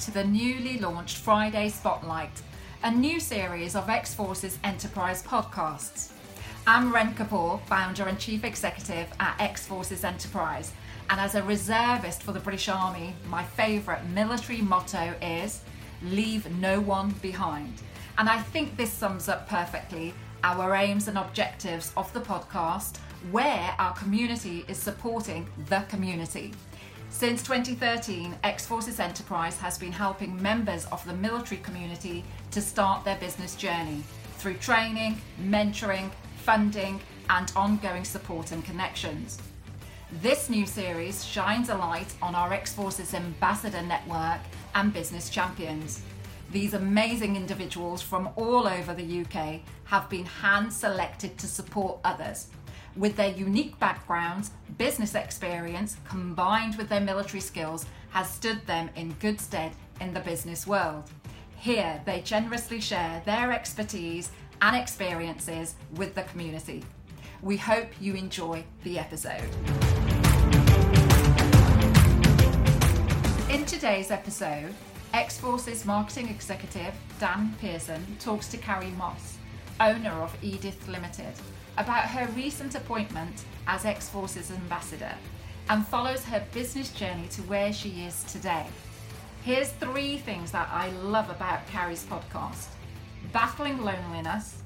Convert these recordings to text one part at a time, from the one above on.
to the newly launched Friday Spotlight, a new series of X Forces Enterprise podcasts. I'm Ren Kapoor, founder and chief executive at X Forces Enterprise, and as a reservist for the British Army, my favourite military motto is Leave no one behind. And I think this sums up perfectly our aims and objectives of the podcast, where our community is supporting the community. Since 2013, X Forces Enterprise has been helping members of the military community to start their business journey through training, mentoring, funding, and ongoing support and connections. This new series shines a light on our X Forces Ambassador Network and business champions. These amazing individuals from all over the UK have been hand selected to support others with their unique backgrounds, business experience, combined with their military skills, has stood them in good stead in the business world. Here, they generously share their expertise and experiences with the community. We hope you enjoy the episode. In today's episode, X Forces marketing executive Dan Pearson talks to Carrie Moss, owner of Edith Limited, about her recent appointment as X Forces ambassador and follows her business journey to where she is today. Here's three things that I love about Carrie's podcast battling loneliness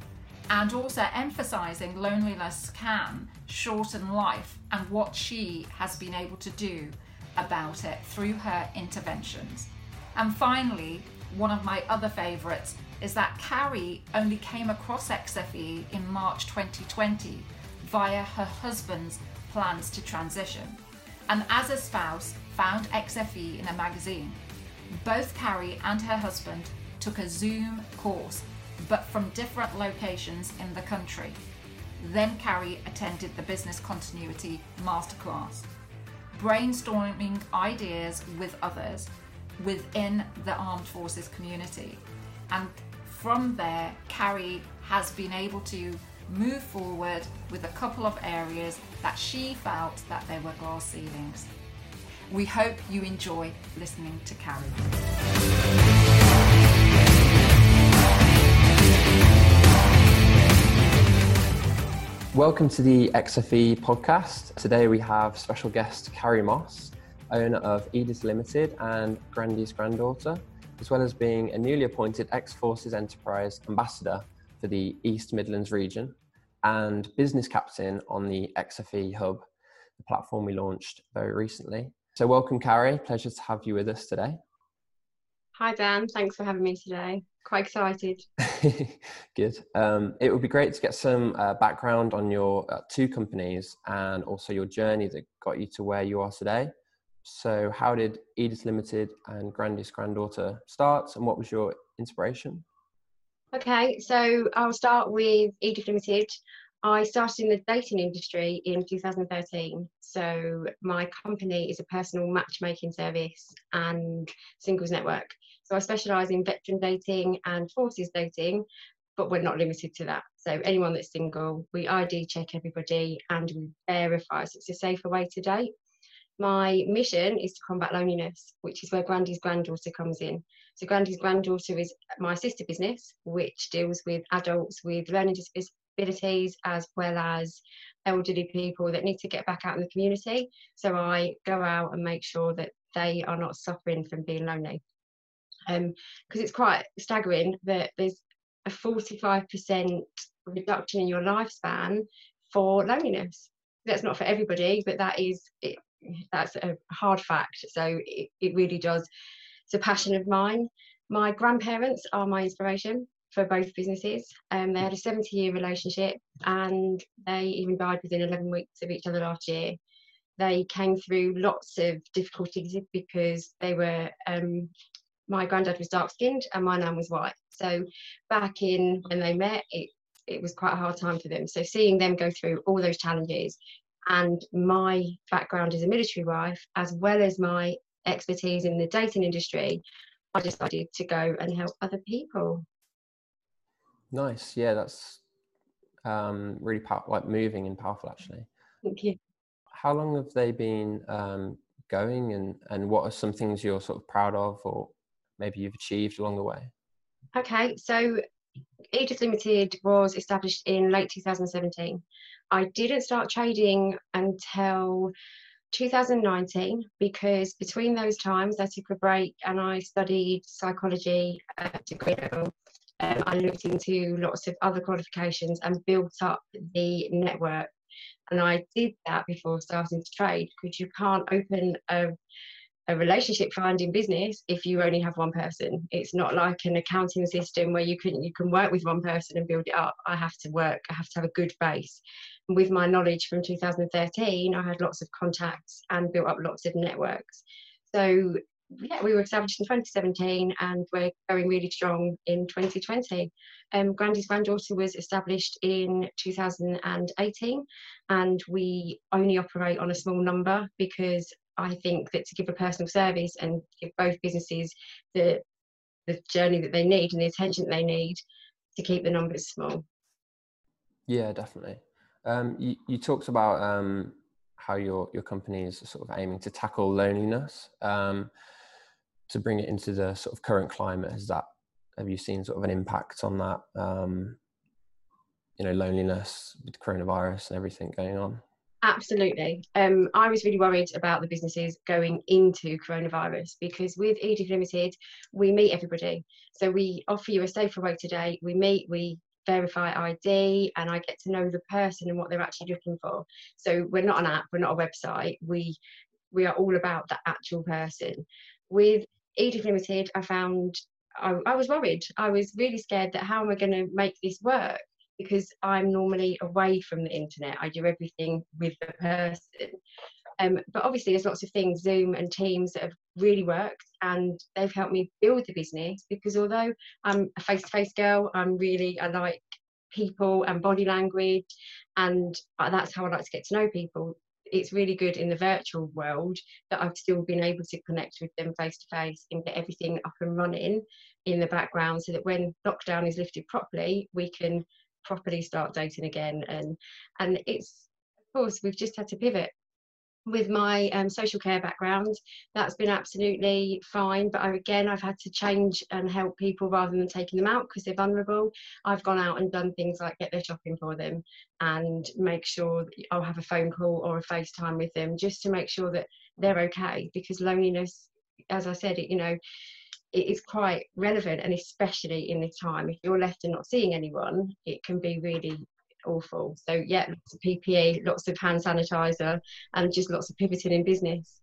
and also emphasizing loneliness can shorten life and what she has been able to do about it through her interventions. And finally, one of my other favorites is that Carrie only came across XFE in March 2020 via her husband's plans to transition, and as a spouse, found XFE in a magazine. Both Carrie and her husband took a Zoom course, but from different locations in the country. Then Carrie attended the Business Continuity Masterclass, brainstorming ideas with others within the armed forces community. And from there, Carrie has been able to move forward with a couple of areas that she felt that there were glass ceilings. We hope you enjoy listening to Carrie. Welcome to the XFE podcast. Today we have special guest Carrie Moss, owner of Edith Limited and Grandy's granddaughter as well as being a newly appointed X Forces Enterprise Ambassador for the East Midlands region and business captain on the XFE Hub, the platform we launched very recently. So, welcome, Carrie. Pleasure to have you with us today. Hi, Dan. Thanks for having me today. Quite excited. Good. Um, it would be great to get some uh, background on your uh, two companies and also your journey that got you to where you are today. So, how did Edith Limited and Grandy's granddaughter start, and what was your inspiration? Okay, so I'll start with Edith Limited. I started in the dating industry in 2013. So, my company is a personal matchmaking service and singles network. So, I specialise in veteran dating and forces dating, but we're not limited to that. So, anyone that's single, we ID check everybody and we verify so it's a safer way to date my mission is to combat loneliness, which is where Grandy's granddaughter comes in. So Grandy's granddaughter is my sister business, which deals with adults with learning disabilities as well as elderly people that need to get back out in the community. So I go out and make sure that they are not suffering from being lonely. Because um, it's quite staggering that there's a 45% reduction in your lifespan for loneliness. That's not for everybody, but that is it, that's a hard fact. So it, it really does. It's a passion of mine. My grandparents are my inspiration for both businesses. Um, they had a 70 year relationship and they even died within 11 weeks of each other last year. They came through lots of difficulties because they were, um, my granddad was dark skinned and my nan was white. So back in when they met, it, it was quite a hard time for them. So seeing them go through all those challenges and my background as a military wife, as well as my expertise in the dating industry, I decided to go and help other people. Nice. Yeah, that's um, really pow- like moving and powerful, actually. Thank you. How long have they been um, going, and and what are some things you're sort of proud of, or maybe you've achieved along the way? Okay, so Edith Limited was established in late 2017. I didn't start trading until 2019 because between those times I took a break and I studied psychology at degree level. Um, I looked into lots of other qualifications and built up the network. And I did that before starting to trade because you can't open a a relationship finding business if you only have one person. It's not like an accounting system where you can you can work with one person and build it up. I have to work i have to have a good base. And with my knowledge from 2013 i had lots of contacts and built up lots of networks. So yeah, we were established in 2017 and we're going really strong in 2020. Um, Grandy's granddaughter was established in 2018 and we only operate on a small number because I think that to give a personal service and give both businesses the the journey that they need and the attention that they need to keep the numbers small. Yeah, definitely. Um, you, you talked about um, how your your company is sort of aiming to tackle loneliness um, to bring it into the sort of current climate. Has that have you seen sort of an impact on that? Um, you know, loneliness with coronavirus and everything going on. Absolutely. Um, I was really worried about the businesses going into coronavirus because with Edith Limited, we meet everybody. So we offer you a safer way today. We meet, we verify ID, and I get to know the person and what they're actually looking for. So we're not an app, we're not a website. We we are all about the actual person. With Edith Limited, I found I, I was worried. I was really scared that how am I going to make this work? Because I'm normally away from the internet. I do everything with the person. Um, but obviously, there's lots of things, Zoom and Teams, that have really worked and they've helped me build the business because although I'm a face to face girl, I'm really, I like people and body language, and uh, that's how I like to get to know people. It's really good in the virtual world that I've still been able to connect with them face to face and get everything up and running in the background so that when lockdown is lifted properly, we can properly start dating again. And and it's of course we've just had to pivot. With my um, social care background that's been absolutely fine. But I, again i've had to change and help people rather than taking them out because they're vulnerable. I've gone out and done things like get their shopping for them and make sure i'll have a phone call or a facetime with them just to make sure that they're okay. Because loneliness as i said it you know it is quite relevant and especially in this time if you're left and not seeing anyone it can be really awful. So yeah lots of ppe lots of hand sanitizer and just lots of pivoting in business.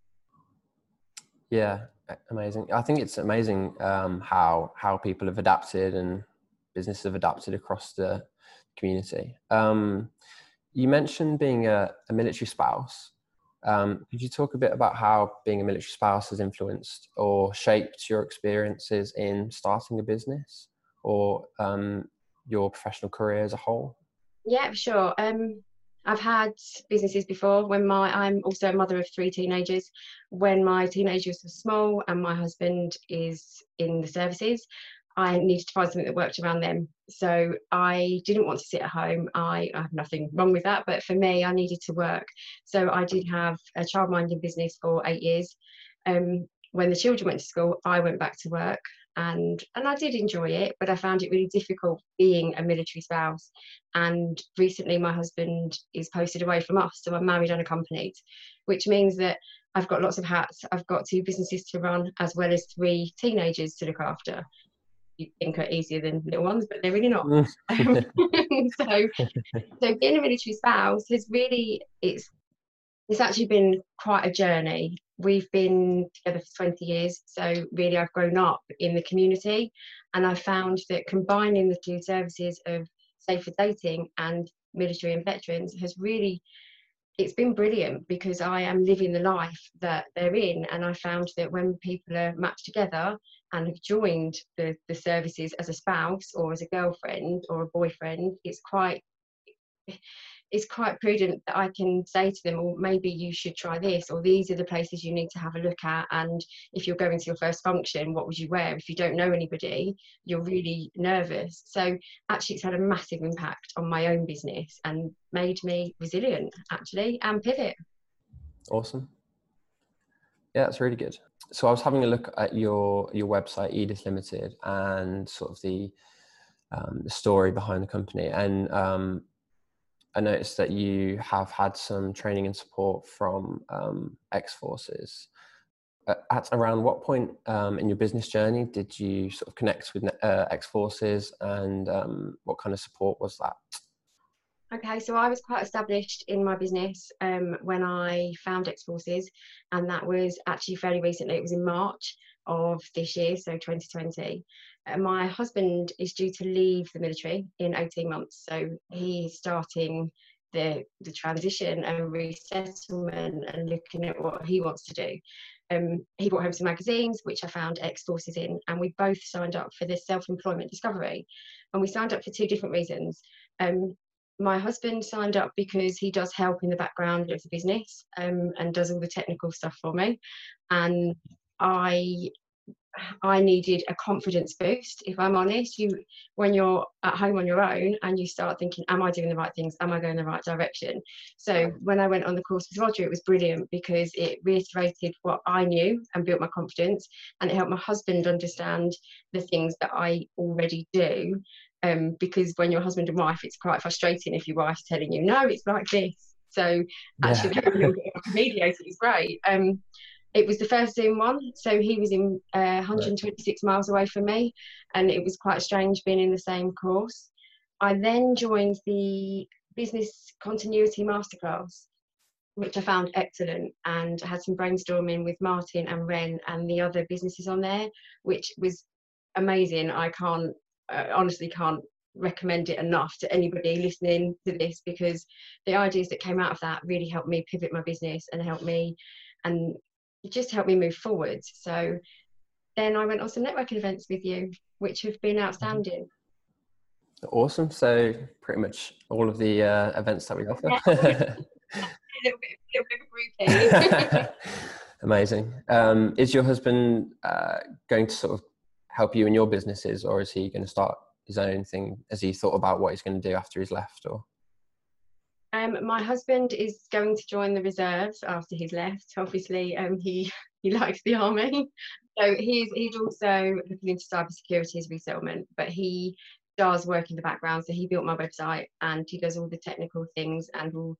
Yeah amazing. I think it's amazing um, how how people have adapted and businesses have adapted across the community. Um, you mentioned being a, a military spouse um, could you talk a bit about how being a military spouse has influenced or shaped your experiences in starting a business or um, your professional career as a whole? Yeah, sure. Um, I've had businesses before. When my I'm also a mother of three teenagers. When my teenagers were small and my husband is in the services, I needed to find something that worked around them. So I didn't want to sit at home. I, I have nothing wrong with that, but for me, I needed to work. So I did have a childminding business for eight years. Um, when the children went to school, I went back to work and and I did enjoy it, but I found it really difficult being a military spouse. And recently, my husband is posted away from us, so I'm married unaccompanied, which means that I've got lots of hats. I've got two businesses to run as well as three teenagers to look after you think are easier than little ones, but they're really not. Mm. so, so being a military spouse has really it's it's actually been quite a journey. We've been together for 20 years, so really I've grown up in the community, and I found that combining the two services of safer dating and military and veterans has really it's been brilliant because I am living the life that they're in. And I found that when people are matched together and have joined the, the services as a spouse or as a girlfriend or a boyfriend, it's quite it's quite prudent that I can say to them, well, maybe you should try this, or these are the places you need to have a look at. And if you're going to your first function, what would you wear? If you don't know anybody, you're really nervous. So actually, it's had a massive impact on my own business and made me resilient, actually, and pivot. Awesome. Yeah, that's really good. So I was having a look at your your website, Edith Limited, and sort of the um, the story behind the company, and um, I noticed that you have had some training and support from um, X Forces. At around what point um, in your business journey did you sort of connect with uh, X Forces, and um, what kind of support was that? Okay, so I was quite established in my business um, when I found X Forces, and that was actually fairly recently. It was in March of this year, so 2020. Uh, my husband is due to leave the military in 18 months, so he's starting the the transition and resettlement and looking at what he wants to do. Um, he brought home some magazines, which I found X Forces in, and we both signed up for this self employment discovery. And we signed up for two different reasons. Um, my husband signed up because he does help in the background of the business um, and does all the technical stuff for me. And I I needed a confidence boost. If I'm honest, you when you're at home on your own and you start thinking, "Am I doing the right things? Am I going the right direction?" So when I went on the course with Roger, it was brilliant because it reiterated what I knew and built my confidence, and it helped my husband understand the things that I already do um, because when you're husband and wife, it's quite frustrating if your wife's telling you, no, it's like this. So actually, yeah. a mediator is great. Um, it was the first Zoom one, so he was in uh, 126 right. miles away from me, and it was quite strange being in the same course. I then joined the business continuity masterclass, which I found excellent, and I had some brainstorming with Martin and Ren and the other businesses on there, which was amazing. I can't I honestly can't recommend it enough to anybody listening to this because the ideas that came out of that really helped me pivot my business and helped me and just helped me move forward. So then I went on some networking events with you, which have been outstanding. Awesome. So pretty much all of the uh, events that we offer. Amazing. Um, is your husband uh, going to sort of help you in your businesses, or is he going to start his own thing? Has he thought about what he's going to do after he's left, or? Um, my husband is going to join the reserves after he's left. Obviously, um, he he likes the army, so he's he's also looking into cybersecurity as resettlement. But he does work in the background, so he built my website and he does all the technical things and all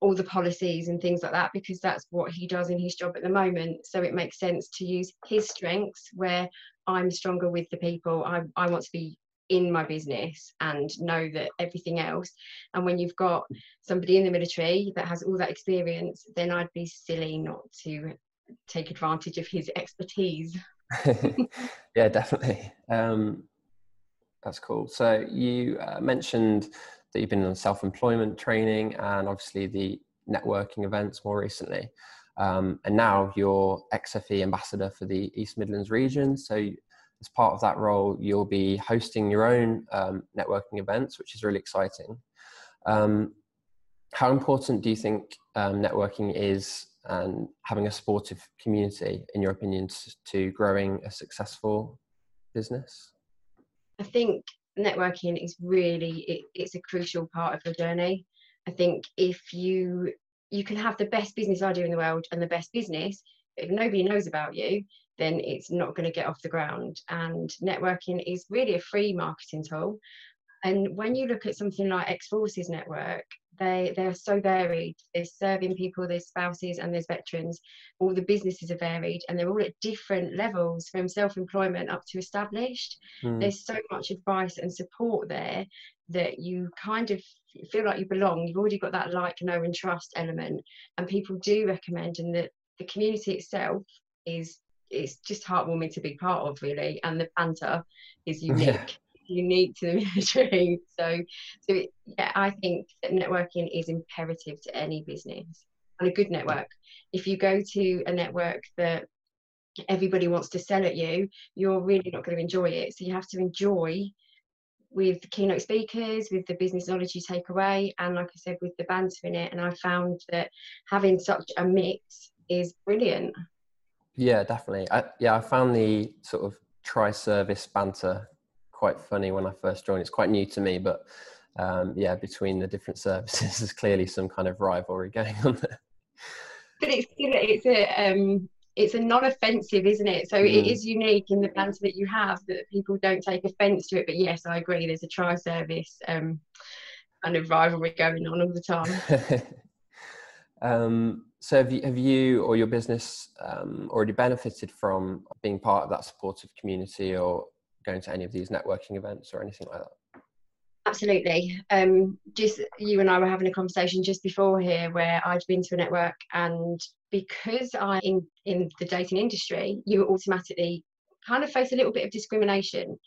all the policies and things like that because that's what he does in his job at the moment. So it makes sense to use his strengths where I'm stronger with the people. I, I want to be in my business and know that everything else. And when you've got somebody in the military that has all that experience, then I'd be silly not to take advantage of his expertise. yeah, definitely. Um, that's cool. So you uh, mentioned that you've been on self-employment training and obviously the networking events more recently. Um, and now you're XFE ambassador for the East Midlands region. So, as part of that role, you'll be hosting your own um, networking events, which is really exciting. Um, how important do you think um, networking is and having a supportive community, in your opinion, to, to growing a successful business? I think networking is really it, it's a crucial part of your journey. I think if you you can have the best business idea in the world and the best business, if nobody knows about you, then it's not going to get off the ground. And networking is really a free marketing tool. And when you look at something like X Forces Network, they they are so varied. There's serving people, there's spouses, and there's veterans. All the businesses are varied, and they're all at different levels, from self-employment up to established. Mm. There's so much advice and support there that you kind of feel like you belong. You've already got that like, know, and trust element, and people do recommend, and that the community itself is it's just heartwarming to be part of, really, and the banter is unique. Yeah unique to the military. So, so yeah, I think that networking is imperative to any business and a good network. If you go to a network that everybody wants to sell at you, you're really not going to enjoy it. So you have to enjoy with the keynote speakers, with the business knowledge you take away, and like I said, with the banter in it. And I found that having such a mix is brilliant. Yeah, definitely. I, yeah, I found the sort of tri-service banter quite funny when I first joined. It's quite new to me, but um, yeah, between the different services, there's clearly some kind of rivalry going on there. But it's it's a um, it's a non-offensive, isn't it? So mm. it is unique in the banter that you have that people don't take offence to it. But yes, I agree. There's a tri-service um, kind of rivalry going on all the time. um, so have you, have you or your business um, already benefited from being part of that supportive community or going to any of these networking events or anything like that? Absolutely. Um, just you and I were having a conversation just before here where I'd been to a network and because I'm in, in the dating industry, you automatically kind of face a little bit of discrimination.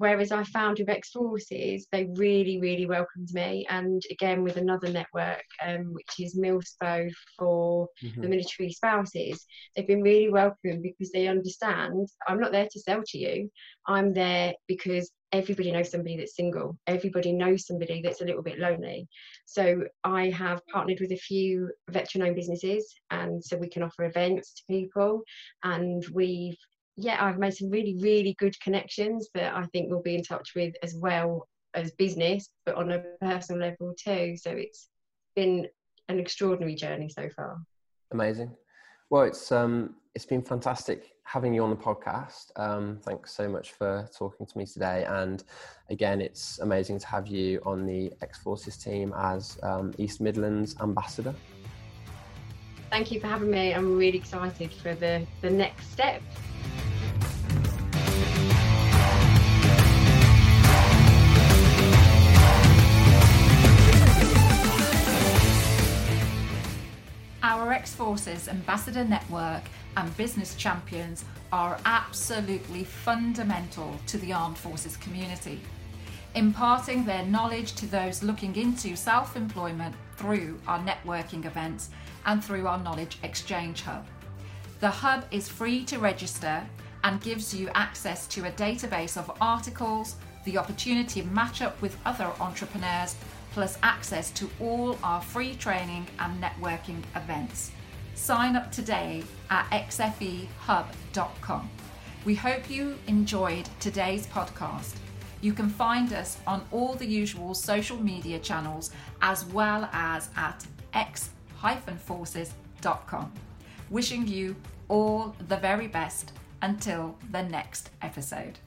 Whereas I found with X Forces, they really, really welcomed me. And again, with another network, um, which is Milspo for mm-hmm. the military spouses, they've been really welcome because they understand I'm not there to sell to you. I'm there because everybody knows somebody that's single everybody knows somebody that's a little bit lonely so i have partnered with a few veteran owned businesses and so we can offer events to people and we've yeah i've made some really really good connections that i think we'll be in touch with as well as business but on a personal level too so it's been an extraordinary journey so far amazing well it's um it's been fantastic having you on the podcast. Um, thanks so much for talking to me today. And again, it's amazing to have you on the X Forces team as um, East Midlands ambassador. Thank you for having me. I'm really excited for the, the next step. Our X Forces Ambassador Network and business champions are absolutely fundamental to the armed forces community, imparting their knowledge to those looking into self employment through our networking events and through our knowledge exchange hub. The hub is free to register and gives you access to a database of articles, the opportunity to match up with other entrepreneurs, plus access to all our free training and networking events. Sign up today at xfehub.com. We hope you enjoyed today's podcast. You can find us on all the usual social media channels as well as at x-forces.com. Wishing you all the very best until the next episode.